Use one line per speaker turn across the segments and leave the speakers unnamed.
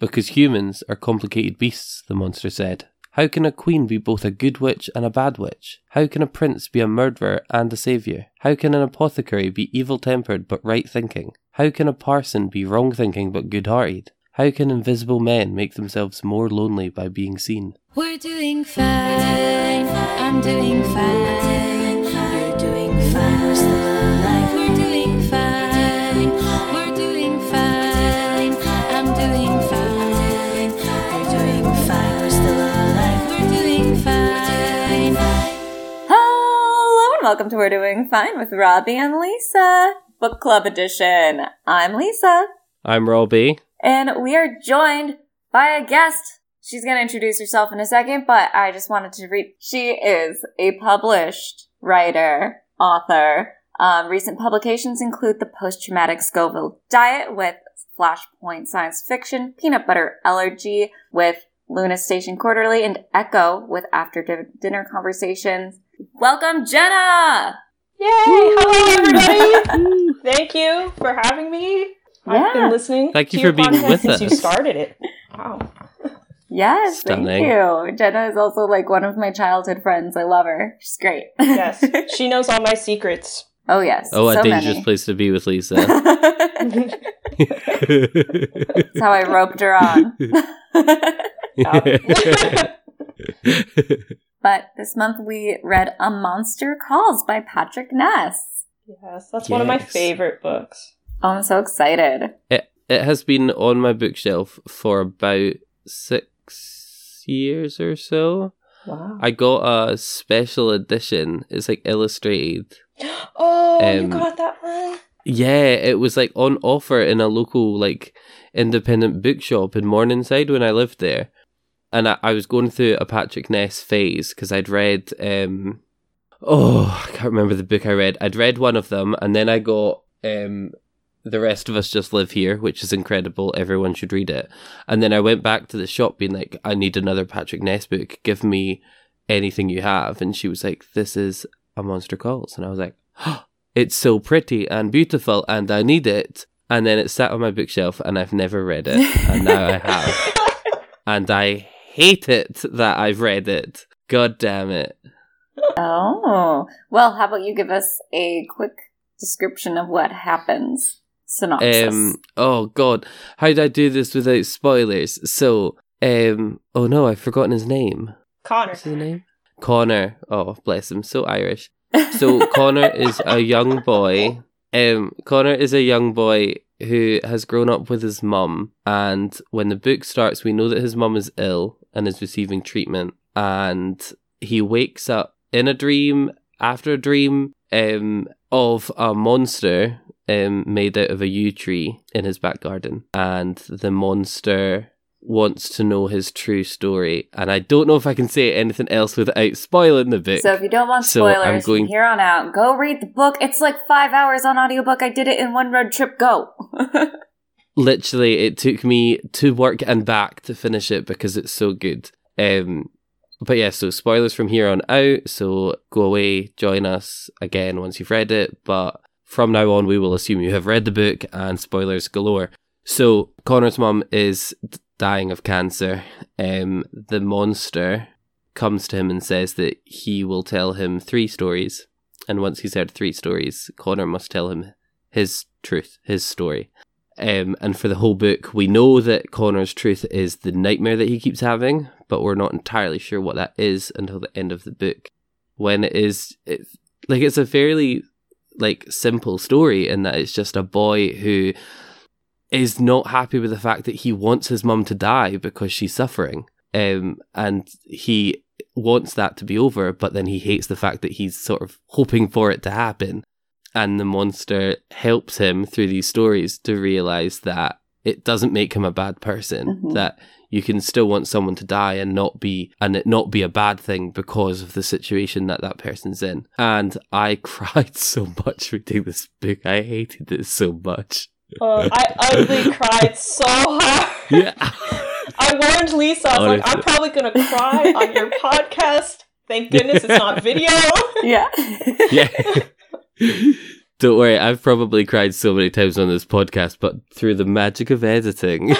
Because humans are complicated beasts, the monster said. How can a queen be both a good witch and a bad witch? How can a prince be a murderer and a saviour? How can an apothecary be evil tempered but right thinking? How can a parson be wrong thinking but good hearted? How can invisible men make themselves more lonely by being seen?
We're doing fine. I'm doing fine. You're doing fine. We're. We're doing fine. We're
welcome to We're Doing Fine with Robbie and Lisa, Book Club Edition. I'm Lisa,
I'm Robbie.
and we are joined by a guest. She's going to introduce herself in a second, but I just wanted to read. She is a published writer, author. Um, recent publications include The Post Traumatic Scoville Diet with Flashpoint Science Fiction, Peanut Butter Allergy with Luna Station Quarterly, and Echo with After Dinner Conversations. Welcome, Jenna!
Yay! Hello, everybody! Thank you for having me. I've been listening.
Thank
to
you for being
podcast
with
since you started it. Wow.
Yes,
Stunning.
thank you. Jenna is also like one of my childhood friends. I love her. She's great.
Yes, she knows all my secrets.
oh yes.
Oh, a
so
dangerous
many.
place to be with Lisa.
That's how I roped her on. But this month we read A Monster Calls by Patrick Ness.
yes, that's one of my favorite books.
Oh, I'm so excited.
it, it has been on my bookshelf for about six years or so.
Wow.
I got a special edition. It's like illustrated.
Oh, you
Um,
got that one?
Yeah, it was like on offer in a local like independent bookshop in Morningside when I lived there. And I, I was going through a Patrick Ness phase because I'd read um oh, I can't remember the book I read. I'd read one of them and then I got um The Rest of Us Just Live Here, which is incredible. Everyone should read it. And then I went back to the shop being like, I need another Patrick Ness book. Give me anything you have. And she was like, This is A Monster Calls. And I was like, it's so pretty and beautiful and I need it. And then it sat on my bookshelf and I've never read it. And now I have. And I hate it that I've read it. God damn it.
Oh. Well, how about you give us a quick description of what happens? Synopsis.
Um oh god. How did I do this without spoilers? So um oh no, I've forgotten his name.
Connor.
What's his name? Connor. Oh bless him, so Irish. So Connor is a young boy. Um, Connor is a young boy who has grown up with his mum, and when the book starts, we know that his mum is ill and is receiving treatment, and he wakes up in a dream after a dream um, of a monster um, made out of a yew tree in his back garden, and the monster wants to know his true story. And I don't know if I can say anything else without spoiling the book.
So if you don't want
So I'm
spoilers
going-
from here on out, go read the book. It's like five hours on audiobook. I did it in one road trip. Go.
literally it took me to work and back to finish it because it's so good um but yeah so spoilers from here on out so go away join us again once you've read it but from now on we will assume you have read the book and spoilers galore so connor's mum is dying of cancer um the monster comes to him and says that he will tell him three stories and once he's heard three stories connor must tell him his truth his story um, and for the whole book, we know that Connor's truth is the nightmare that he keeps having, but we're not entirely sure what that is until the end of the book. When it is, it, like, it's a fairly like simple story in that it's just a boy who is not happy with the fact that he wants his mum to die because she's suffering, um, and he wants that to be over, but then he hates the fact that he's sort of hoping for it to happen. And the monster helps him through these stories to realize that it doesn't make him a bad person
Mhm.
that you can still want someone to die and not be and it not be a bad thing because of the situation that that person's in. And i cried so much reading this book i hated it so much
Uh, I ugly cried so hard.
yeah
I warned Lisa. I was like, I'm probably gonna cry on your podcast. Thank goodness it's not video.
yeah.
yeah Don't worry, I've probably cried so many times on this podcast, but through the magic of editing,
I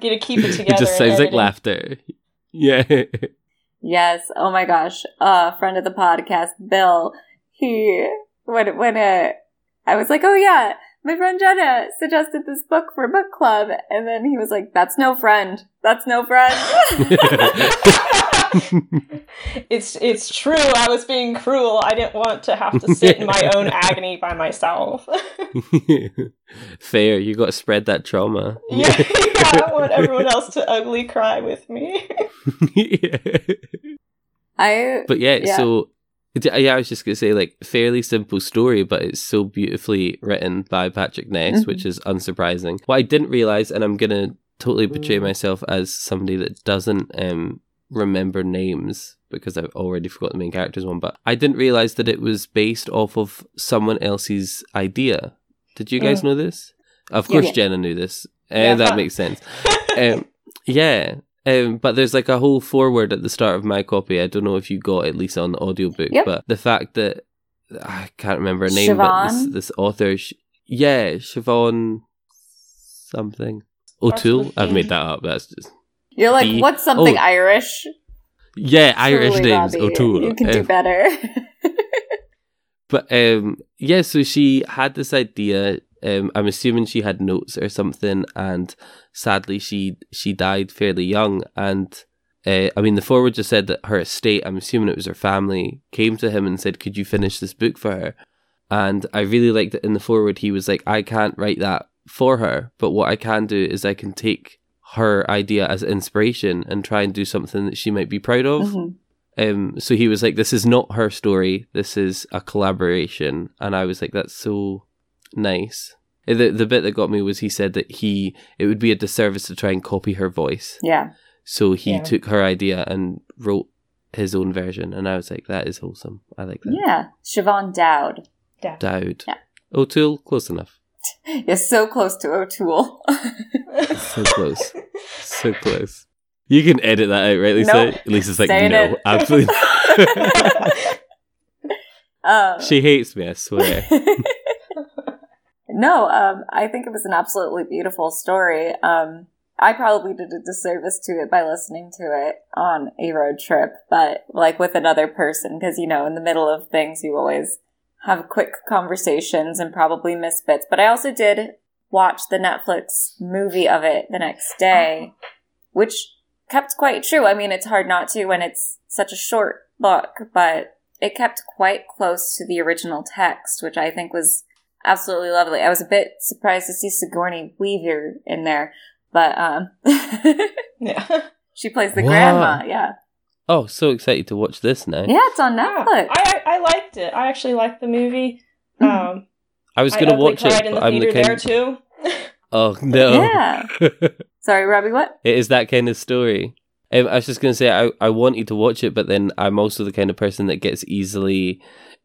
get to keep it together.
it just
in
sounds like laughter. Yeah.
Yes. Oh my gosh. Uh, friend of the podcast, Bill. He when when uh, I was like, oh yeah, my friend Jenna suggested this book for book club, and then he was like, that's no friend. That's no friend.
It's it's true. I was being cruel. I didn't want to have to sit in my own agony by myself.
Fair, you got to spread that trauma.
yeah, yeah, I want everyone else to ugly cry with me. yeah.
I
But yeah,
Yeah.
so yeah, I was just gonna say like fairly simple story, but it's so beautifully written by Patrick Ness,
Mhm.
which is unsurprising. What I didn't realize, and I'm gonna totally portray myself as somebody that doesn't um remember names because I've already forgot the main character's one, but I didn't realize that it was based off of someone else's idea. Did you guys
Mm.
know this? Of
Yeah,
course,
yeah.
Jenna knew this, and
Yeah.
that makes sense. um, yeah. Um, but there's like a whole forward at the start of my copy. I don't know if you got at least on the audiobook,
Yep.
but the fact that I can't remember her name, but this,
Siobhan?
this author, sh- yeah, Siobhan something. O'Toole? I've made that up. That's just
you're like,
D-
what's something
oh.
Irish?
yeah, Irish
Truly,
names.
Robbie,
O'Toole.
You can do
Um,
better.
But um, yeah, so she had this idea. Um, I'm assuming she had notes or something, and sadly, she she died fairly young. And uh, I mean, the forward just said that her estate. I'm assuming it was her family came to him and said, "Could you finish this book for her?" And I really liked that in the forward, he was like, "I can't write that for her, but what I can do is I can take." her idea as inspiration and try and do something that she might be proud of
Mhm.
um so he was like this is not her story this is a collaboration and i was like that's so nice the the bit that got me was he said that he it would be a disservice to try and copy her voice
Yeah.
so he
Yeah.
took her idea and wrote his own version and i was like that is wholesome i like that
Yeah. Siobhan Dowd.
dowd
Yeah.
o'toole close enough
You're so close to O'Toole.
so close so close you can edit that out right lisa
Nope.
lisa's like
Saying
no
it.
absolutely
um,
she hates me i swear
no, um, I think it was an absolutely beautiful story. Um, I probably did a disservice to it by listening to it on a road trip, but like with another person, because you know, in the middle of things, you always have quick conversations and probably miss bits. But I also did watch the Netflix movie of it the next day, which kept quite true. I mean, it's hard not to when it's such a short book, but it kept quite close to the original text, which I think was absolutely lovely. I was a bit surprised to see Sigourney Weaver in there, but um,
yeah.
she plays the
Wow.
grandma. Yeah,
oh so excited to watch this now
yeah, it's on
Yeah,
Netflix.
I, I I liked it. I actually liked the movie.
Mhm.
Um,
I was gonna
ugly
watch it, but
the
I'm the
theater
kind.
there too.
Oh no!
Yeah. Sorry, Robbie. What?
it is that kind of story. I was just gonna say I I want you to watch it, but then I'm also the kind of person that gets easily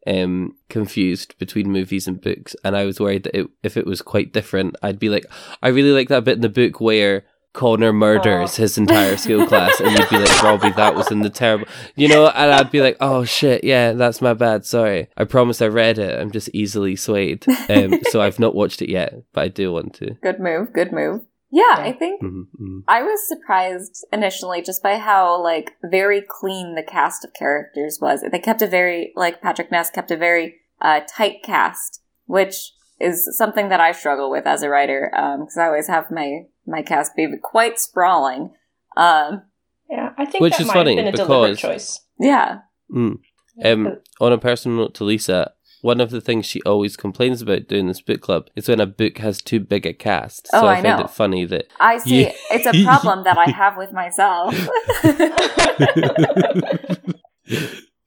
um confused between movies and books, and I was worried that it, if it was quite different, I'd be like, I really like that bit in the book where. Connor murders
Oh.
his entire school class, and you'd be like, Robbie, that was in the terrible, you know, and I'd be like, oh shit, yeah, that's my bad, sorry. I promise I read it. I'm just easily swayed. Um, so I've not watched it yet, but I do want to.
Good move. Good move. Yeah,
Yeah.
I think
Mhm, mhm.
I was surprised initially just by how like very clean the cast of characters was. They kept a very like Patrick Ness kept a very uh, tight cast, which is something that I struggle with as a writer because I always have my my cast be quite sprawling. Um,
yeah, I think
Which
that
is
might
funny
have been a deliberate
because-
choice.
yeah,
Mm. Um, on a personal note to Lisa, one of the things she always complains about doing this book club is when a book has too big a cast.
Oh,
so I,
I
find
know.
it funny that.
I see.
Yeah.
It's a problem that I have with myself.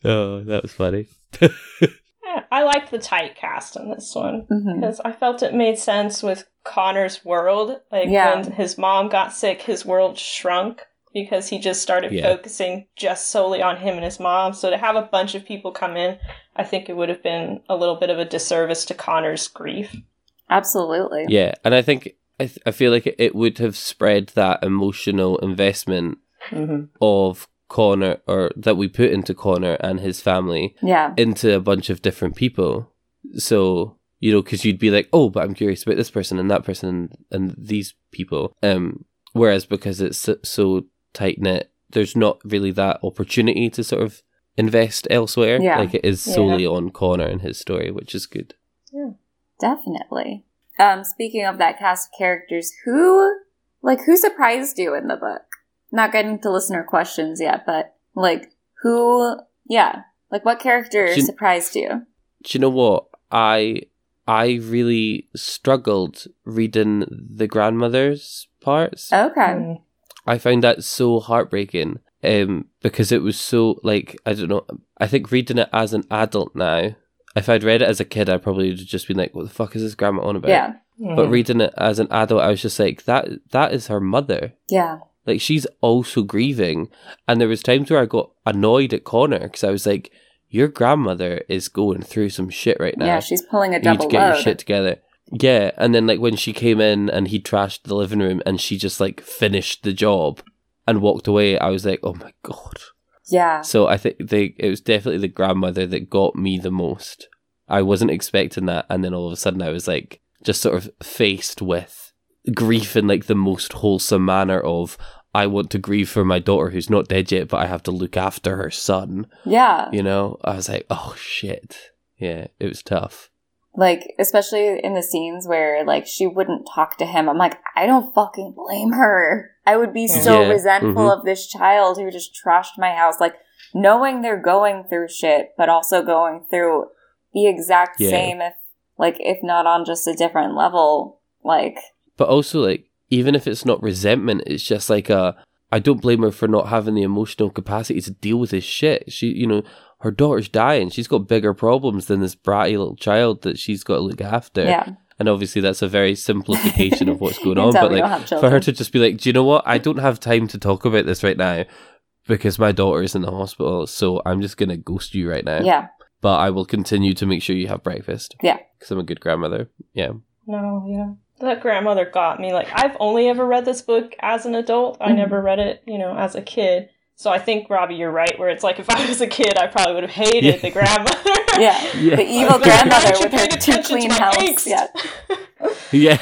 oh, that was funny.
I liked the tight cast in this one
mm-hmm.
because I felt it made sense with Connor's world. Like
Yeah.
when his mom got sick, his world shrunk because he just started
Yeah.
focusing just solely on him and his mom. So to have a bunch of people come in, I think it would have been a little bit of a disservice to Connor's grief.
Absolutely.
Yeah, and I think I, th- I feel like it, it would have spread that emotional investment
Mm-hmm.
of Connor or that we put into Connor and his family
Yeah.
into a bunch of different people. So, you know, because you'd be like, oh, but I'm curious about this person and that person and, and these people. Um, whereas because it's so- so tight knit, there's not really that opportunity to sort of invest elsewhere.
Yeah.
Like it is
Yeah.
solely on Connor and his story, which is good.
Yeah, definitely. Um, speaking of that cast of characters, who like who surprised you in the book? Not getting to listener questions yet, but like who yeah. Like what character
Shin-
surprised you?
Do you know what? I I really struggled reading the grandmother's parts.
Okay.
I found that so heartbreaking um, because it was so like I don't know. I think reading it as an adult now, if I'd read it as a kid, I probably would have just been like, "What the fuck is this grandma on about?"
Yeah.
But reading it as an adult, I was just like, "That that is her mother.
Yeah.
Like she's also grieving." And there was times where I got annoyed at Connor because I was like, "Your grandmother is going through some shit right now.
Yeah, she's pulling a double
you need to
double
get
load.
your shit together." Yeah, and then like when she came in and he trashed the living room and she just like finished the job and walked away, I was like, "Oh my god."
Yeah.
So I think they it was definitely the grandmother that got me the most. I wasn't expecting that, and then all of a sudden I was like just sort of faced with grief in like the most wholesome manner of I want to grieve for my daughter who's not dead yet, but I have to look after her son.
Yeah.
You know, I was like, oh shit, yeah, it was tough.
Like, especially in the scenes where, like, she wouldn't talk to him. I'm like, I don't fucking blame her. I would be so
Yeah,
resentful
mhm.
of this child who just trashed my house. Like, knowing they're going through shit, but also going through the exact
Yeah.
same, if, like, if not on just a different level. Like,
But also, like, even if it's not resentment, it's just like a. I don't blame her for not having the emotional capacity to deal with this shit. She, you know, her daughter's dying. She's got bigger problems than this bratty little child that she's got to look after.
yeah.
And obviously, that's a very simplification of what's going on. But like, for her to just be like, do you know what? I don't have time to talk about this right now because my daughter is in the hospital. So I'm just gonna ghost you right now.
Yeah.
But I will continue to make sure you have breakfast.
Yeah.
Because I'm a good grandmother. Yeah.
No, yeah. That grandmother got me. Like, I've only ever read this book as an adult. I
Mhm.
never read it, you know, as a kid. So I think, Robbie, you're right, where it's like, if I was a kid, I probably would have hated
Yeah.
the grandmother.
Yeah.
Yeah.
The evil
Like,
grandmother
"Aren't
with her
paying
two
attention to
clean
my
house.
angst?"
Yeah.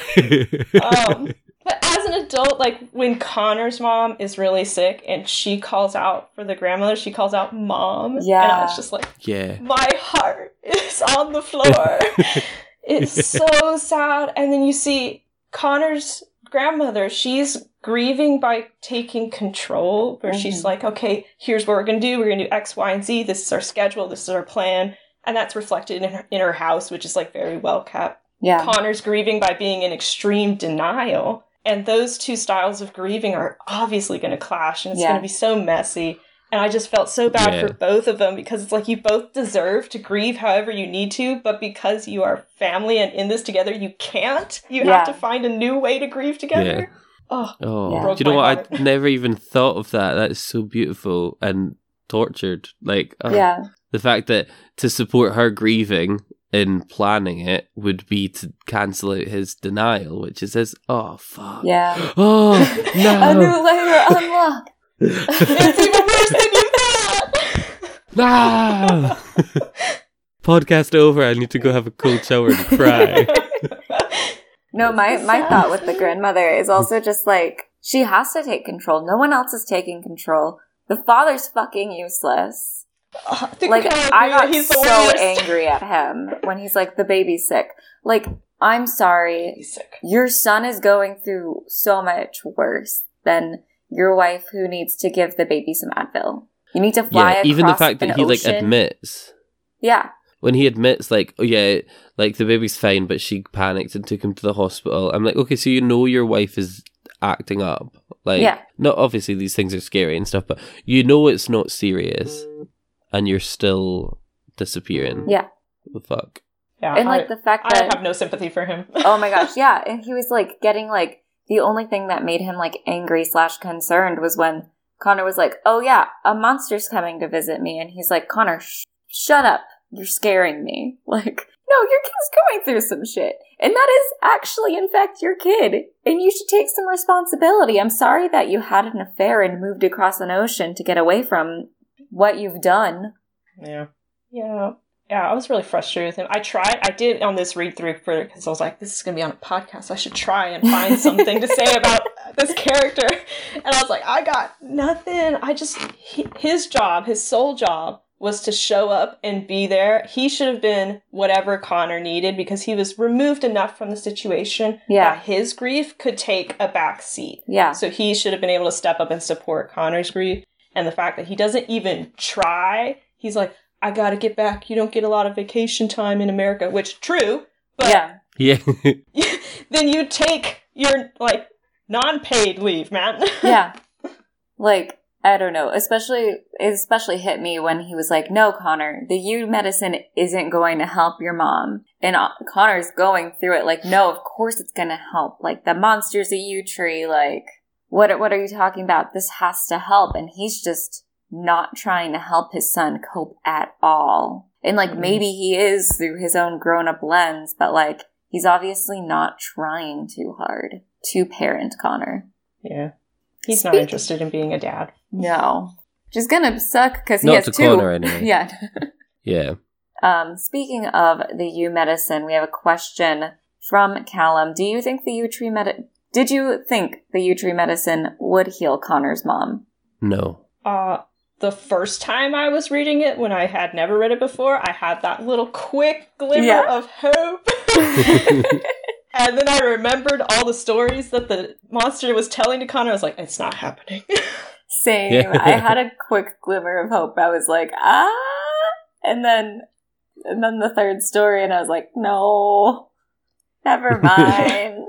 Yeah.
um, but as an adult, like when Connor's mom is really sick and she calls out for the grandmother, she calls out mom.
Yeah.
And I was just like,
yeah.
my heart is on the floor. it's so sad. And then you see Connor's grandmother, she's grieving by taking control, where she's
Mhm.
like, okay, here's what we're going to do. We're going to do X, Y, and Z. This is our schedule. This is our plan. And that's reflected in her, in her house, which is like very well kept.
Yeah.
Connor's grieving by being in extreme denial. And those two styles of grieving are obviously going to clash and it's
Yeah.
going to be so messy. And I just felt so bad
Yeah.
for both of them because it's like you both deserve to grieve however you need to, but because you are family and in this together, you can't. You
Yeah.
have to find a new way to grieve together. Oh,
Oh,
Broke
do you know what?
heart.
I never even thought of that. That is so beautiful and tortured. Like, oh,
Yeah.
the fact that to support her grieving in planning it would be to cancel out his denial, which is his, oh, fuck.
Yeah.
Oh,
A new layer unlocked.
It's even worse than you thought.
no. Podcast over. I need to go have a cold shower and cry.
No, my my thought with the grandmother is also just like she has to take control. No one else is taking control. The father's fucking useless.
I
Like I
agree
got
he's
so
worst.
angry at him when he's like the baby's sick. Like I'm sorry,
sick.
your son is going through so much worse than your wife who needs to give the baby some Advil. You need to fly
yeah, even the fact that
an
he like admits
Yeah,
when he admits like oh yeah like the baby's fine but she panicked and took him to the hospital i'm like okay so you know your wife is acting up like
Yeah.
not obviously these things are scary and stuff but you know it's not serious and you're still disappearing
yeah,
the fuck
Yeah,
and
I,
like the fact that I
have no sympathy for him.
oh my gosh, yeah. And he was like getting like the only thing that made him like angry slash concerned was when Connor was like, "Oh yeah, a monster's coming to visit me," and he's like, "Connor, sh- shut up! you're scaring me. Like, no, your kid's going through some shit. And that is actually, in fact, your kid. And you should take some responsibility. I'm sorry that you had an affair and moved across an ocean to get away from what you've done.
Yeah. Yeah. Yeah, I was really frustrated with him. I tried, I did on this read through for because I was like, this is going to be on a podcast. I should try and find something to say about this character. And I was like, I got nothing. I just, his job, his sole job was to show up and be there. He should have been whatever Connor needed because he was removed enough from the situation
Yeah.
that his grief could take a back seat.
Yeah.
So he should have been able to step up and support Connor's grief. And the fact that he doesn't even try, he's like, I gotta get back. You don't get a lot of vacation time in America, which true, but
yeah.
Yeah.
then you take your like non-paid leave, man.
yeah. Like, I don't know. Especially, it especially hit me when he was like, no, Connor, the yew medicine isn't going to help your mom. And uh, Connor's going through it like, no, of course it's going to help. Like, the monster's a yew tree. Like, what, what are you talking about? This has to help. And he's just not trying to help his son cope at all. And like,
Mhm.
maybe he is through his own grown up lens, but like, he's obviously not trying too hard to parent Connor.
yeah. He's not interested in being a dad.
No. Which is gonna suck because he
Not
has
to
two.
Connor, anyway.
Yeah.
Yeah.
um, speaking of the yew medicine, we have a question from Callum. Do you think the yew tree med? Did you think the yew tree medicine would heal Connor's mom?
No.
Uh the first time I was reading it, when I had never read it before, I had that little quick glimmer
Yeah.
of hope. and then I remembered all the stories that the monster was telling to Connor. I was like, it's not happening.
Same.
Yeah.
I had a quick glimmer of hope. I was like, ah, and then, and then the third story, and I was like, no, never mind.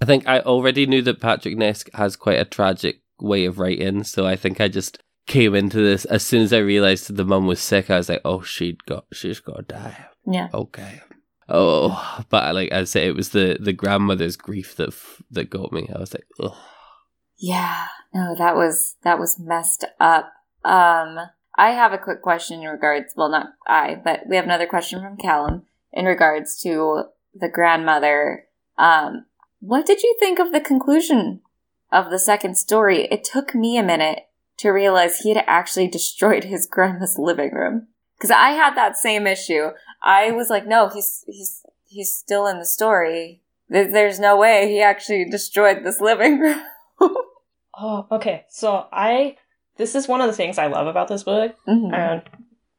I think I already knew that Patrick Ness has quite a tragic way of writing, so I think I just came into this as soon as I realized the mum was sick. I was like, "Oh, she'd got, she's gonna die."
yeah.
Okay. Oh, but I like I say, it was the the grandmother's grief that f- that got me. I was like, "Oh,
Yeah, no, that was that was messed up. Um, I have a quick question in regards. Well, not I, but we have another question from Callum in regards to the grandmother. Um, what did you think of the conclusion of the second story? It took me a minute to realize he had actually destroyed his grandma's living room because I had that same issue. I was like, no, he's he's he's still in the story. There's no way he actually destroyed this living room.
oh, okay. So I, this is one of the things I love about this book.
Mhm.
And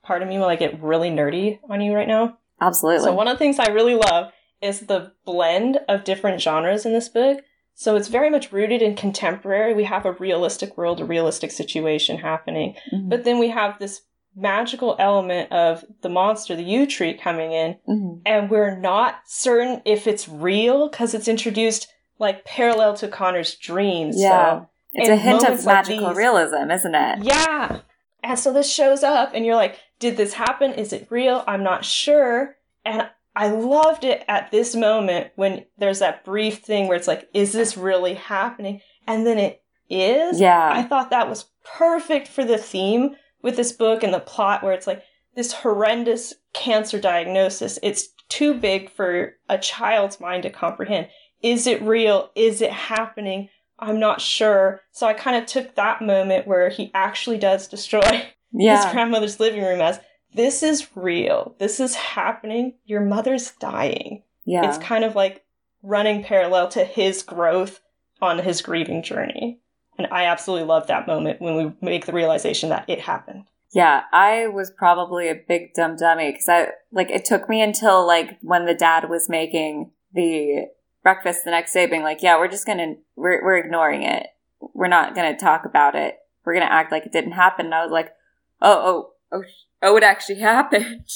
part of me will like get really nerdy on you right now.
Absolutely.
So one of the things I really love is the blend of different genres in this book. So it's very much rooted in contemporary. We have a realistic world, a realistic situation happening.
Mhm.
But then we have this magical element of the monster, the yew tree coming in,
Mhm.
and we're not certain if it's real because it's introduced like parallel to Connor's dreams.
Yeah.
So
it's a hint of
moments like
magical
these-
realism, isn't it?
yeah. And so this shows up, and you're like, did this happen? Is it real? I'm not sure. And I loved it at this moment when there's that brief thing where it's like, is this really happening? And then it is.
Yeah.
I thought that was perfect for the theme with this book and the plot where it's like this horrendous cancer diagnosis. It's too big for a child's mind to comprehend. Is it real? Is it happening? I'm not sure. So I kind of took that moment where he actually does destroy his grandmother's living room as this is real. This is happening. Your mother's dying.
yeah.
It's kind of like running parallel to his growth on his grieving journey. And I absolutely love that moment when we make the realization that it happened.
Yeah, I was probably a big dumb dummy because I like it took me until like when the dad was making the breakfast the next day, being like, "Yeah, we're just gonna we're we're ignoring it. We're not gonna talk about it. We're gonna act like it didn't happen." And I was like, "Oh, oh, oh, oh, it actually happened.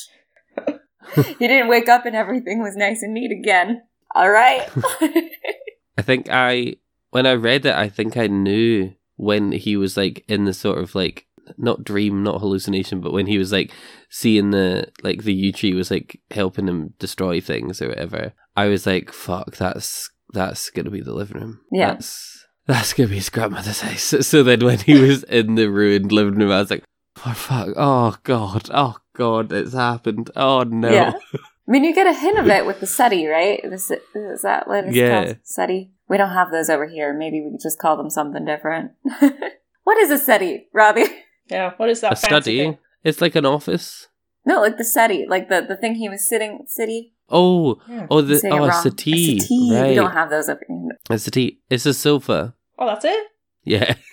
he didn't wake up and everything was nice and neat again. All right."
I think I when I read it, I think I knew when he was like in the sort of like not dream, not hallucination, but when he was like seeing the like the yew tree was like helping him destroy things or whatever. I was like, "Fuck, that's that's gonna be the living room.
Yeah.
that's that's gonna be his grandmother's house." So then when he was in the ruined living room, I was like, For fuck. Oh god. Oh god. It's happened. Oh no.
Yeah. I mean, you get a hint of it with the settee, right? This, is that what it's
Yeah.
called? settee? We don't have those over here. Maybe we could just call them something different. what is a settee, Robbie?
Yeah, what is that?
A
fancy
study.
thing?
It's like an office.
No, like the settee, like the, the thing he was sitting, city.
Oh.
Yeah.
Oh, the
saying it
oh, a
wrong.
settee.
A settee.
Right.
We don't have those over here.
a settee. It's a sofa.
Oh, that's it.
Yeah.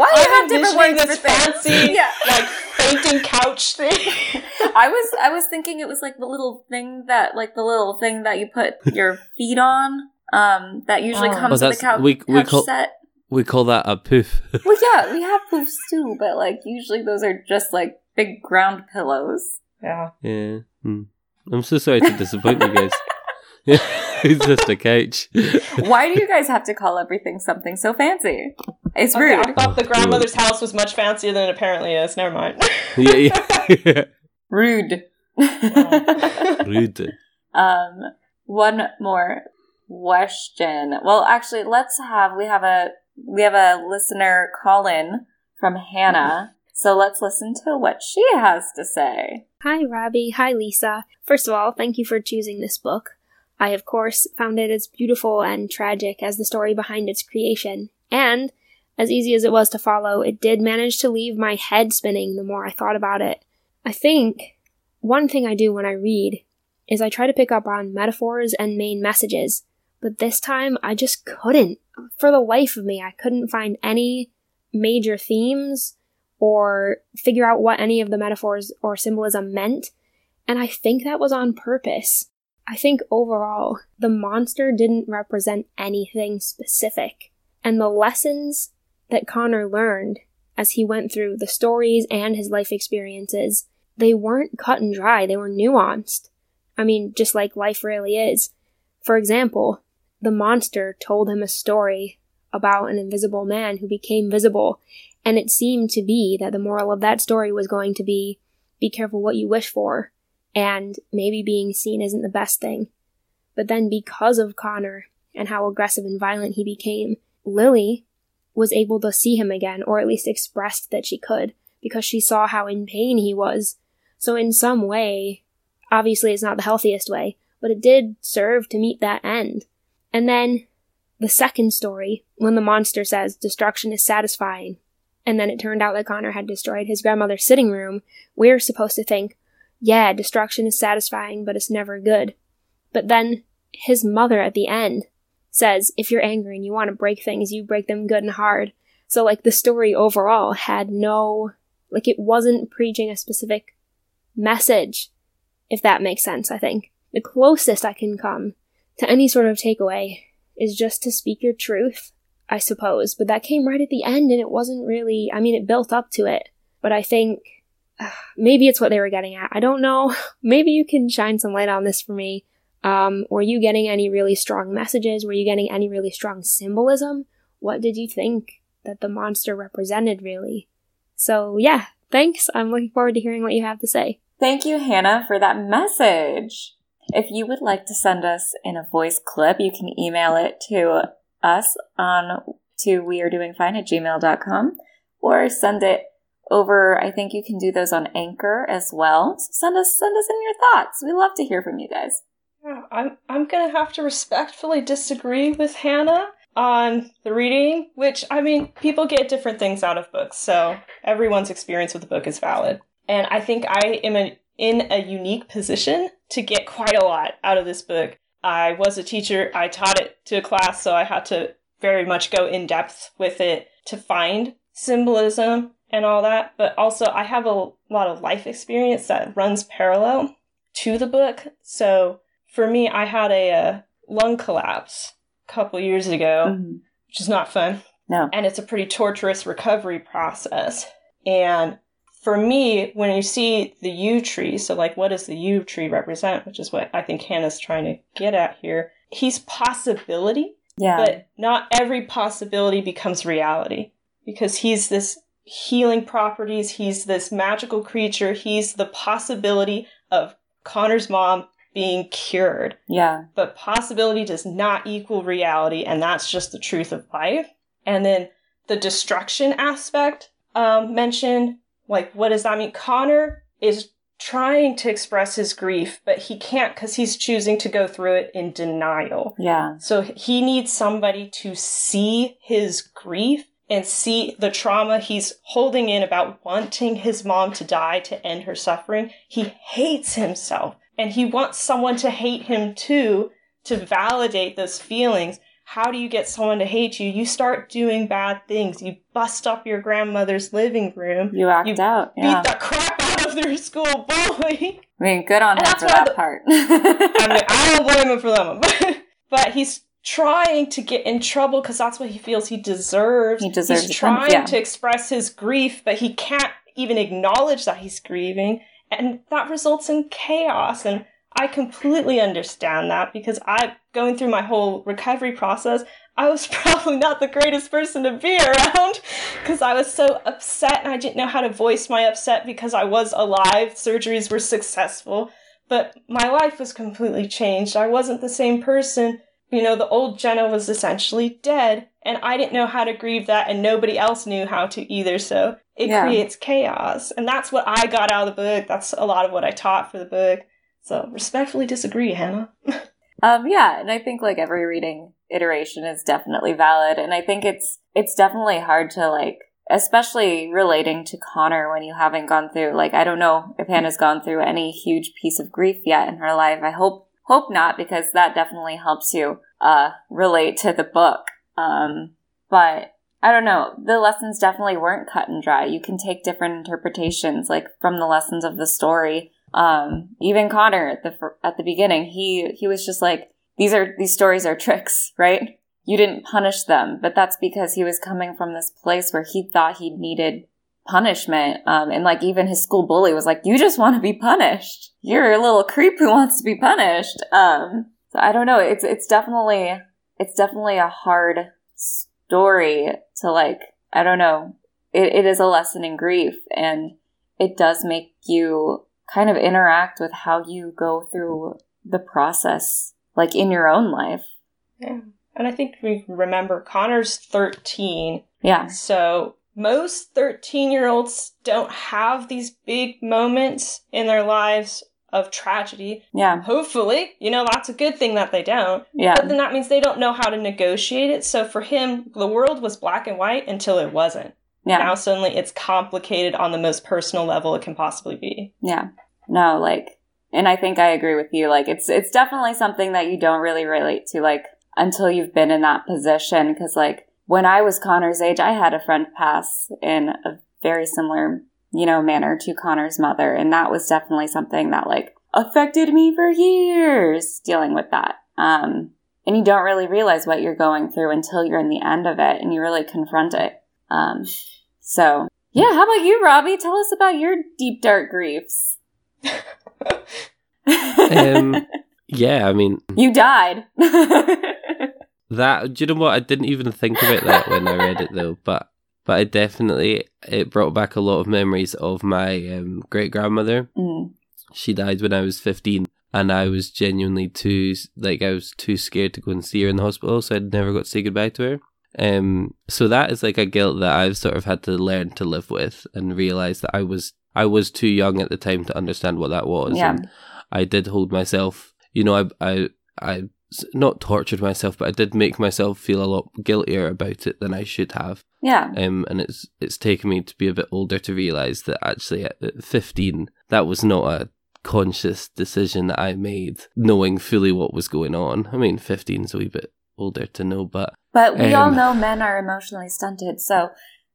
Why do you
I'm
have different
envisioning
words
this
for things?
fancy,
yeah.
like fainting couch thing.
I was I was thinking it was like the little thing that like the little thing that you put your feet on. Um, that usually
Oh.
comes
Oh,
with a
that's-
couch,
we- we
couch
call-
set.
We call that a poof.
Well, yeah, we have poofs too, but like usually those are just like big ground pillows.
Yeah.
yeah. Hmm. I'm so sorry to disappoint you guys. it's just a couch.
Why do you guys have to call everything something so fancy? It's
Okay,
rude.
I thought the grandmother's house was much fancier than it apparently is. Never mind.
yeah, yeah.
Rude.
Rude.
um, one more question. Well, actually, let's have we have a we have a listener call in from Hannah. So let's listen to what she has to say.
Hi, Robbie. Hi, Lisa. First of all, thank you for choosing this book. I, of course, found it as beautiful and tragic as the story behind its creation. And, as easy as it was to follow, it did manage to leave my head spinning the more I thought about it. I think one thing I do when I read is I try to pick up on metaphors and main messages, but this time I just couldn't. For the life of me, I couldn't find any major themes or figure out what any of the metaphors or symbolism meant, and I think that was on purpose. I think overall, the monster didn't represent anything specific, and the lessons that Connor learned as he went through the stories and his life experiences, they weren't cut and dry, they were nuanced. I mean, just like life really is. For example, the monster told him a story about an invisible man who became visible, and it seemed to be that the moral of that story was going to be be careful what you wish for, and maybe being seen isn't the best thing. But then, because of Connor and how aggressive and violent he became, Lily was able to see him again, or at least expressed that she could, because she saw how in pain he was. So, in some way, obviously it's not the healthiest way, but it did serve to meet that end. And then, the second story, when the monster says destruction is satisfying, and then it turned out that Connor had destroyed his grandmother's sitting room, we're supposed to think, yeah, destruction is satisfying, but it's never good. But then his mother at the end says, if you're angry and you want to break things, you break them good and hard. So, like, the story overall had no, like, it wasn't preaching a specific message, if that makes sense, I think. The closest I can come to any sort of takeaway is just to speak your truth, I suppose. But that came right at the end, and it wasn't really, I mean, it built up to it. But I think uh, maybe it's what they were getting at. I don't know. Maybe you can shine some light on this for me. Um, were you getting any really strong messages? Were you getting any really strong symbolism? What did you think that the monster represented, really? So, yeah, thanks. I'm looking forward to hearing what you have to say.
Thank you, Hannah, for that message. If you would like to send us in a voice clip, you can email it to us on to wearedoingfine at gmail.com or send it over. I think you can do those on Anchor as well. So send us send us in your thoughts. We love to hear from you guys.
Yeah, I'm I'm gonna have to respectfully disagree with Hannah on the reading, which I mean, people get different things out of books, so everyone's experience with the book is valid. And I think I am a, in a unique position to get quite a lot out of this book. I was a teacher, I taught it to a class, so I had to very much go in depth with it to find symbolism and all that. But also, I have a lot of life experience that runs parallel to the book. So for me, I had a, uh lung collapse a couple years ago, which is not fun.
No.
And it's a pretty torturous recovery process. And for me, when you see the yew tree, so like what does the yew tree represent, which is what I think Hannah's trying to get at here, he's possibility,
Yeah.
but not every possibility becomes reality because he's this healing properties, he's this magical creature, he's the possibility of Connor's mom being cured
yeah.
but possibility does not equal reality, and that's just the truth of life. And then the destruction aspect um, mentioned like, what does that mean? Connor is trying to express his grief, but he can't because he's choosing to go through it in denial.
Yeah.
So he needs somebody to see his grief and see the trauma he's holding in about wanting his mom to die to end her suffering. He hates himself and he wants someone to hate him too to validate those feelings. How do you get someone to hate you? You start doing bad things. You bust up your grandmother's living room.
You act
You
out.
Beat the crap out of their school bully.
I mean, good on
And
him for that
the-
part.
I mean, I don't blame him for that one. but he's trying to get in trouble because that's what he feels he deserves.
He deserves
He's trying
yeah.
to express his grief, but he can't even acknowledge that he's grieving. And that results in chaos. And I completely understand that because I, going through my whole recovery process, I was probably not the greatest person to be around because I was so upset and I didn't know how to voice my upset because I was alive. Surgeries were successful but my life was completely changed. I wasn't the same person. You know, the old Jenna was essentially dead, and I didn't know how to grieve that, and nobody else knew how to either. So it
Yeah.
creates chaos. And that's what I got out of the book. That's a lot of what I taught for the book. So respectfully disagree, Hannah.
Um, yeah, and I think like every reading iteration is definitely valid, and I think it's it's definitely hard to like, especially relating to Connor when you haven't gone through like I don't know if Hannah's gone through any huge piece of grief yet in her life. I hope hope not because that definitely helps you uh relate to the book. Um, but I don't know. The lessons definitely weren't cut and dry. You can take different interpretations, like from the lessons of the story. Um, even Connor at the at the beginning, he he was just like, these are these stories are tricks, right? You didn't punish them, but that's because he was coming from this place where he thought he needed punishment. Um, and like even his school bully was like, "You just want to be punished. You're a little creep who wants to be punished." Um, so I don't know. It's it's definitely it's definitely a hard story to like. I don't know. It, it is a lesson in grief, and it does make you kind of interact with how you go through the process, like in your own life.
Yeah. And I think we remember Connor's 13.
Yeah.
So most 13 year olds don't have these big moments in their lives of tragedy.
Yeah.
Hopefully, you know, that's a good thing that they don't.
Yeah.
But then that means they don't know how to negotiate it. So for him, the world was black and white until it wasn't.
Yeah.
Now suddenly it's complicated on the most personal level it can possibly be.
Yeah. No, like and I think I agree with you. Like it's it's definitely something that you don't really relate to like until you've been in that position cuz like when I was Connor's age, I had a friend pass in a very similar, you know, manner to Connor's mother and that was definitely something that like affected me for years dealing with that. Um and you don't really realize what you're going through until you're in the end of it and you really confront it. Um so yeah, how about you, Robbie? Tell us about your deep dark griefs.
Um, yeah, I mean
you died.
that. Do you know what? I didn't even think about that when I read it though, but but it definitely it brought back a lot of memories of my um, great grandmother.
Mm,
She died when I was fifteen, and I was genuinely too like I was too scared to go and see her in the hospital, so I'd never got to say goodbye to her. Um, so that is like a guilt that I've sort of had to learn to live with and realize that I was I was too young at the time to understand what that was.
Yeah.
And I did hold myself, you know, I, I, I not tortured myself, but I did make myself feel a lot guiltier about it than I should have.
yeah.
Um, and it's it's taken me to be a bit older to realize that actually at at 15, that was not a conscious decision that I made, knowing fully what was going on. I mean, 15 is a wee bit older to know, but
But we all
Um,
know men are emotionally stunted, so.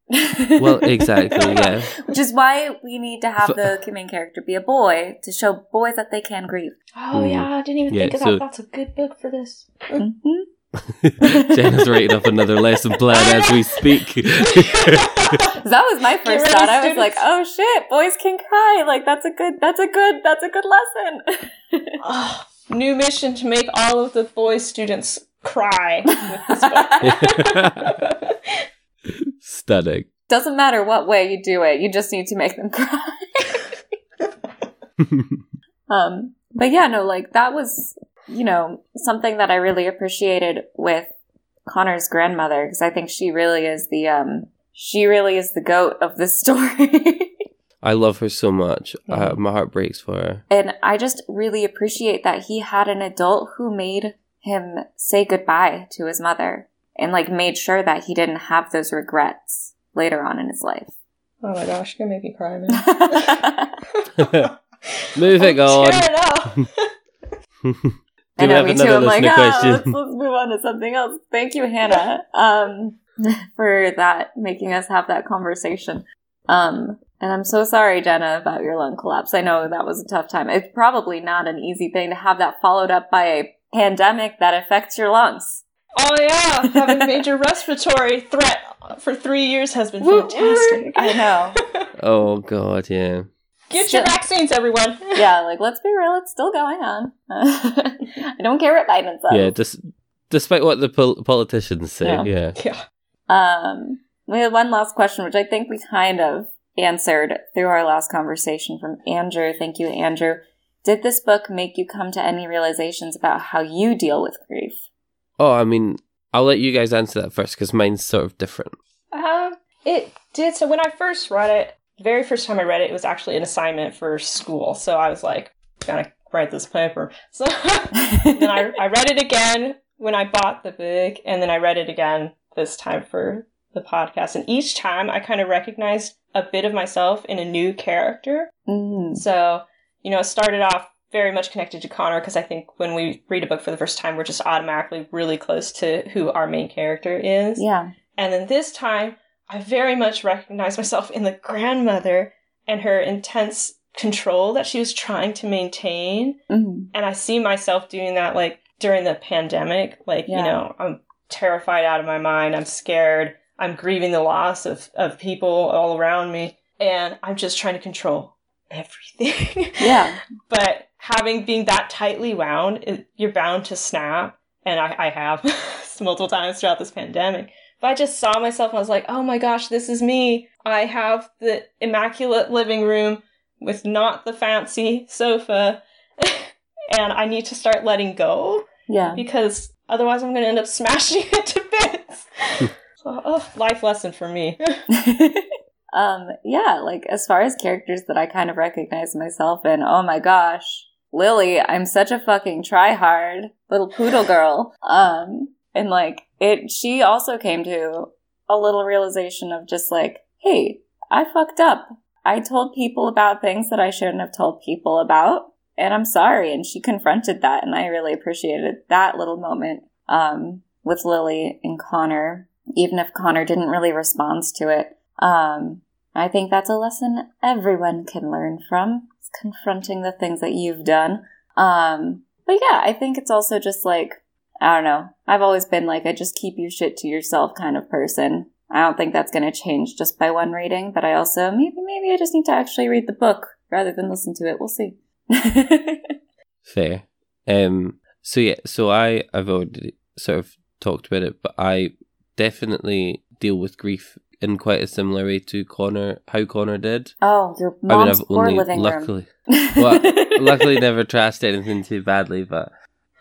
Well, exactly, yeah.
Which is why we need to have
F-
the main character be a boy to show boys that they can grieve.
Oh
Mm.
yeah, I didn't even
Yeah,
think of
so-
that. That's a good book for this.
Mm-hmm.
Jenna's writing up another lesson plan as we speak.
that was my first thought. I was like, "Oh shit, boys can cry! Like that's a good, that's a good, that's a good lesson."
Ah, new mission to make all of the boys students cry with this book.
Stunning.
Doesn't matter what way you do it, you just need to make them cry. Um, but yeah, no, like that was, you know, something that I really appreciated with Connor's grandmother because I think she really is the um she really is the goat of this story.
I love her so much.
Yeah.
Uh, my heart breaks for her.
And I just really appreciate that he had an adult who made him say goodbye to his mother and like made sure that he didn't have those regrets later on in his life.
Oh my gosh, you're gonna make me cry, man.
Moving
I'm
on.
tearing up.
I know,
have
me too.
another
I'm like,
listener
ah, let's,
question?
let's move on to something else. Thank you, Hannah, um, for that, making us have that conversation. Um, and I'm so sorry, Jenna, about your lung collapse. I know that was a tough time. It's probably not an easy thing to have that followed up by a pandemic that affects your lungs.
Oh yeah, having major respiratory threat for three years has been fantastic.
I know.
Oh god, yeah.
Get your vaccines, everyone.
yeah, like let's be real, it's still going on. I don't care what Biden says.
Yeah, dis- despite what the pol- politicians say,
Yeah.
yeah.
Yeah.
Um, we had one last question, which I think we kind of answered through our last conversation from Andrew. Thank you, Andrew. Did this book make you come to any realizations about how you deal with grief?
Oh, I mean, I'll let you guys answer that first because mine's sort of different.
Um, it did. So when I first read it, very first time I read it, it was actually an assignment for school. So I was like, gotta write this paper. So then I, I read it again when I bought the book, and then I read it again this time for the podcast. And each time I kind of recognized a bit of myself in a new character.
Mm.
So, you know, it started off very much connected to Conor because I think when we read a book for the first time, we're just automatically really close to who our main character is.
Yeah.
And then this time, I very much recognized myself in the grandmother and her intense control that she was trying to maintain.
Mm.
And I see myself doing that like during the pandemic. Like,
Yeah.
you know, I'm terrified out of my mind. I'm scared. I'm grieving the loss of, of people all around me. And I'm just trying to control everything.
Yeah.
but having being that tightly wound, it, you're bound to snap. And I, I have multiple times throughout this pandemic. But I just saw myself and I was like, oh my gosh, this is me. I have the immaculate living room with not the fancy sofa. and I need to start letting go
Yeah.
because otherwise I'm going to end up smashing it to bits. so, oh, life lesson for me.
um, yeah, like as far as characters that I kind of recognize myself in, oh my gosh, Lily, I'm such a fucking tryhard little poodle girl. Um, and like it, she also came to a little realization of just like, hey, I fucked up. I told people about things that I shouldn't have told people about, and I'm sorry. And she confronted that, and I really appreciated that little moment um, with Lily and Conor, even if Conor didn't really respond to it. Um, I think that's a lesson everyone can learn from. Confronting the things that you've done. Um, but yeah, I think it's also just like, I don't know. I've always been like a just keep your shit to yourself kind of person. I don't think that's going to change just by one reading, but I also, maybe, maybe I just need to actually read the book rather than listen to it. We'll see.
Fair. Um. So yeah. So I I've already sort of talked about it, but I definitely deal with grief in quite a similar way to Conor. How Conor did.
oh, your
I mean,
mom's
I've
poor
only
living
luckily,
room.
well, luckily never trashed anything too badly, but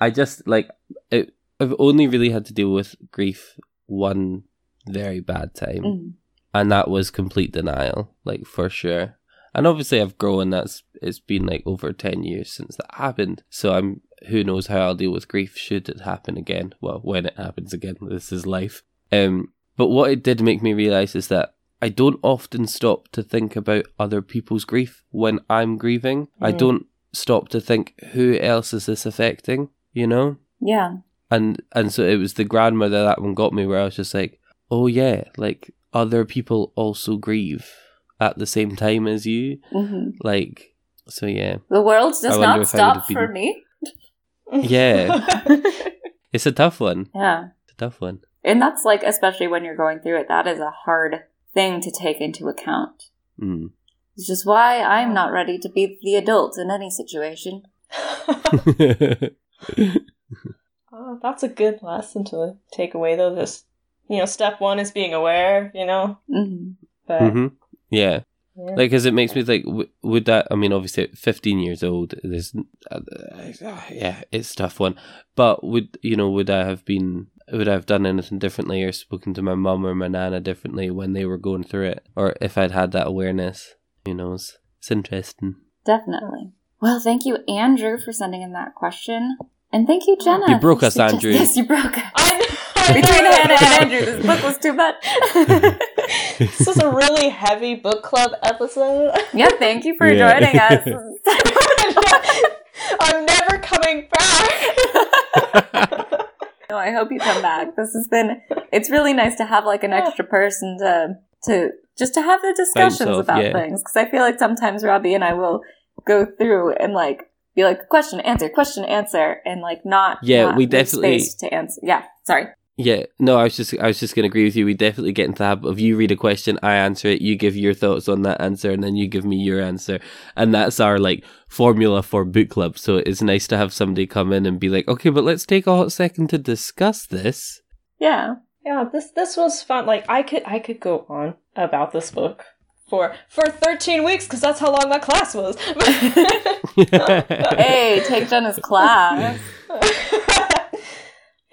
I just like it, I've only really had to deal with grief one very bad time,
Mm.
and that was complete denial, like for sure. And obviously, I've grown. That's it's been like over ten years since that happened. So I'm who knows how I'll deal with grief should it happen again. Well, when it happens again, this is life. Um, but what it did make me realize is that I don't often stop to think about other people's grief when I'm grieving. I
Mm.
don't stop to think who else is this affecting. You know,
Yeah.
and and so it was the grandmother that one got me where I was just like, oh yeah, like other people also grieve at the same time as you.
hmm
Like, so yeah,
The world does not
I
stop for me.
Yeah. it's a tough one.
Yeah.
It's a tough one.
And that's like, especially when you're going through it, that is a hard thing to take into account.
Mm.
It's just why I'm not ready to be the adult in any situation.
oh, that's a good lesson to take away, though. This, you know, step one is being aware, you know,
hmm
but
hmm Yeah,
yeah.
like because it makes me think. W- would that? I mean, obviously, at fifteen years old, there's, uh, uh, yeah, it's a tough one. But would you know? Would I have been? Would I have done anything differently, or spoken to my mum or my nana differently when they were going through it, or if I'd had that awareness? Who knows? It's interesting.
Definitely. Well, thank you, Andrew, for sending in that question. And thank you, Jenna.
You broke us, Andrew.
Yes, you broke us.
I, I
Between
know.
Hannah and Andrew, this book was too much.
this is a really heavy book club episode.
yeah, thank you for
Yeah.
joining us.
I'm never coming back.
No, I hope you come back. This has been it's really nice to have like an extra person to to just to have the discussions
off,
about
yeah.
things because I feel like sometimes Robbie and I will go through and like be like question answer question answer and like not
Yeah,
not
we definitely-
space to answer. Yeah, sorry.
Yeah, no, I was just I was just gonna agree with you. We definitely get into the habit of you read a question, I answer it, you give your thoughts on that answer, and then you give me your answer, and that's our like formula for book club. So it's nice to have somebody come in and be like, okay, but let's take a hot second to discuss this.
Yeah,
yeah, this this was fun. Like I could I could go on about this book for for 13 weeks because that's how long my class was.
hey, take Jenna's class.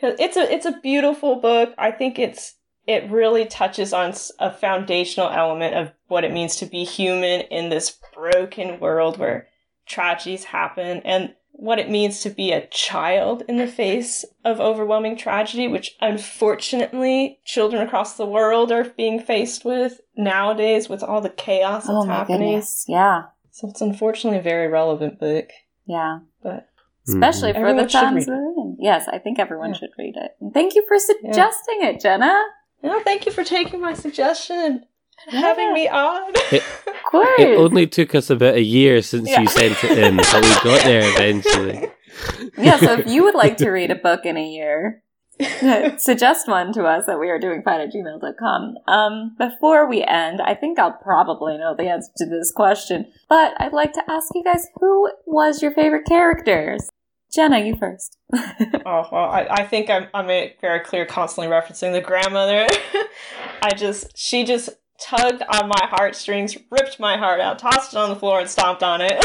it's a it's a beautiful book. I think it's it really touches on a foundational element of what it means to be human in this broken world where tragedies happen and what it means to be a child in the face of overwhelming tragedy, which unfortunately children across the world are being faced with nowadays with all the chaos that's
Oh
happening.
goodness. Yeah,
So it's unfortunately a very relevant book.
yeah.
But
Especially mm-hmm. for
Everyone
the
should
times we're in. Yes, I think everyone
Yeah.
should read it. And thank you for suggesting it, Jenna.
no, thank you for taking my suggestion and having me on.
It-
Of course.
It only took us about a year since
Yeah.
you sent it in, but we got there eventually.
yeah, so if you would like to read a book in a year, suggest one to us that we are doing fine at gmail.com. Um, before we end, I think I'll probably know the answer to this question, but I'd like to ask you guys who was your favorite characters? Jenna, you first.
Oh well, I, I think I'm I'm very clear, constantly referencing the grandmother. I just she just tugged on my heartstrings, ripped my heart out, tossed it on the floor, and stomped on it.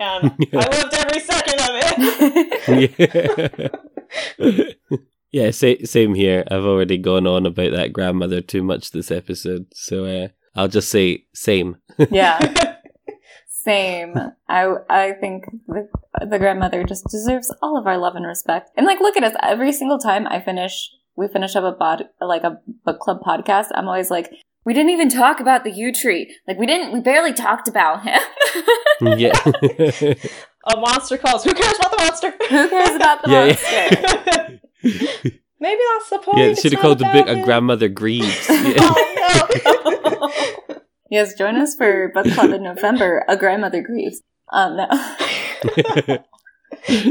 and I loved every second of it.
yeah, yeah sa- same here. I've already gone on about that grandmother too much this episode, so uh, I'll just say same.
yeah. Same. I I think the, the grandmother just deserves all of our love and respect. And like, look at us. Every single time I finish, we finish up a bod like a book club podcast. I'm always like, we didn't even talk about the yew tree. Like, we didn't. We barely talked about him.
yeah,
a monster calls. Who cares about the monster?
Who cares about the
Yeah,
monster?
yeah.
Maybe that's the point.
yeah.
It's
Should have called the
about
book "A. Grandmother Grieves." Yeah.
Oh no.
Yes, join us for book club in November. A grandmother grieves. Um, no.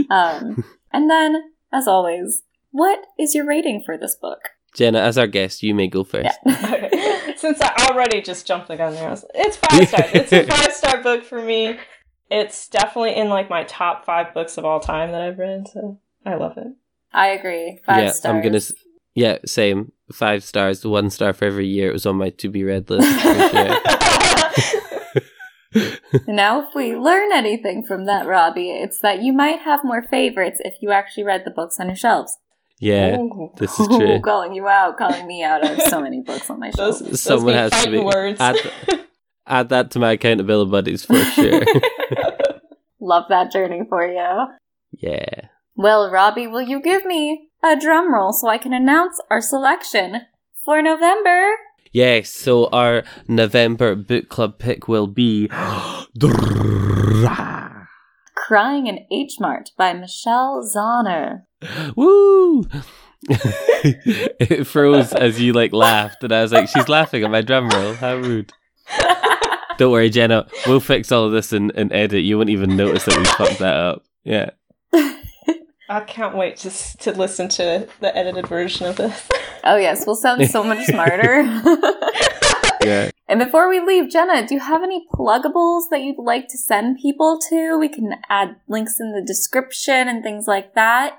um, and then, as always, what is your rating for this book?
Jenna, as our guest, you may go first.
Okay. Since I already just jumped the gun there, I it's five stars. It's a five star book for me. It's definitely in like my top five books of all time that I've read. So I love it.
I agree. Five
yeah,
stars.
I'm gonna. s- Yeah, same. Five stars, one star for every year. It was on my to be read list.
Now, if we learn anything from that, Robbie, it's that you might have more favorites if you actually read the books on your shelves.
Yeah,
Ooh.
this is true.
calling you out, calling me out. I have so many books on my
Those,
shelves.
those
Someone
be
has to be-
words.
add Add that to my accountability buddies for sure.
Love that journey for you.
yeah.
Well, Robbie, will you give me a drum roll so I can announce our selection for November?
Yes, so our November book club pick will be
Crying in H Mart by Michelle Zauner.
Woo! it froze as you like laughed, and I was like, "She's laughing at my drum roll. How rude!" Don't worry, Jenna. We'll fix all of this in, in edit. You won't even notice that we fucked that up. Yeah.
I can't wait to to listen to the edited version of this.
Oh, yes, we'll sound so much smarter.
Yeah.
and before we leave, Jenna, do you have any pluggables that you'd like to send people to? We can add links in the description and things like that.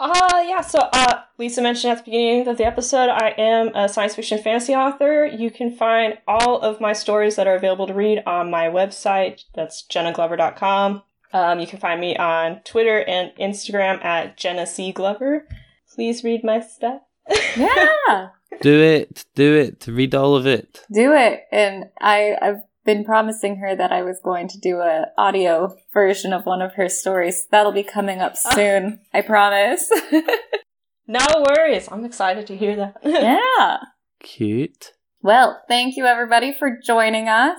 Uh, yeah, so uh, Lisa mentioned at the beginning of the episode, I am a science fiction fantasy author. You can find all of my stories that are available to read on my website. That's jennaglover.com. Um, you can find me on Twitter and Instagram at Jenna C. Glover. Please read my stuff.
Yeah.
Do it. Do it. Read all of it.
do it. And I, I've been promising her that I was going to do a audio version of one of her stories. That'll be coming up soon. I promise.
No worries. I'm excited to hear that.
yeah.
Cute.
Well, thank you everybody for joining us.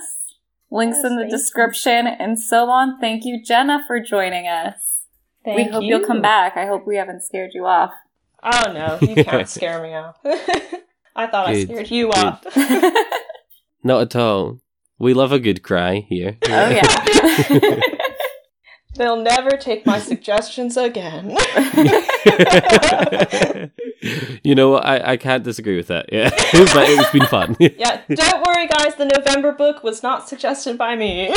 Links
Yes,
in the
thank you.
description and so on. Thank you, Jenna, for joining us.
Thank
we hope
you.
will come back. I hope we haven't scared you off.
Oh no, you can't scare me off. I thought I scared you
good.
off.
Not at all. We love a good cry here.
Oh yeah.
They'll never take my suggestions again.
you know? I, I can't disagree with that. Yeah. but it's been fun.
yeah, don't worry, guys. The November book was not suggested by me.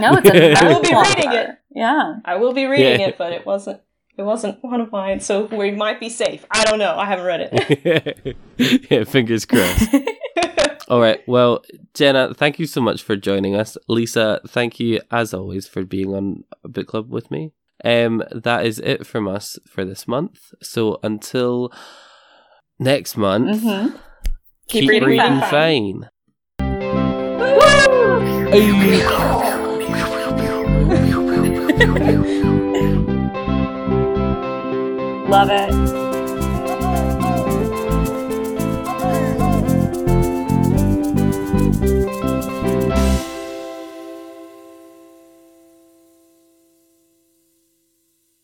no, it's a
I
will be
memoir.
reading it.
Yeah.
I will be reading
Yeah.
it, but it wasn't. It wasn't one of mine, so we might be safe. I don't know. I haven't read it.
yeah, fingers crossed. All right. Well, Jenna, thank you so much for joining us. Lisa, thank you as always for being on a book club with me. Um, that is it from us for this month. So until next month,
Mhm.
keep,
reading
reading,
fine.
fine.
Love it.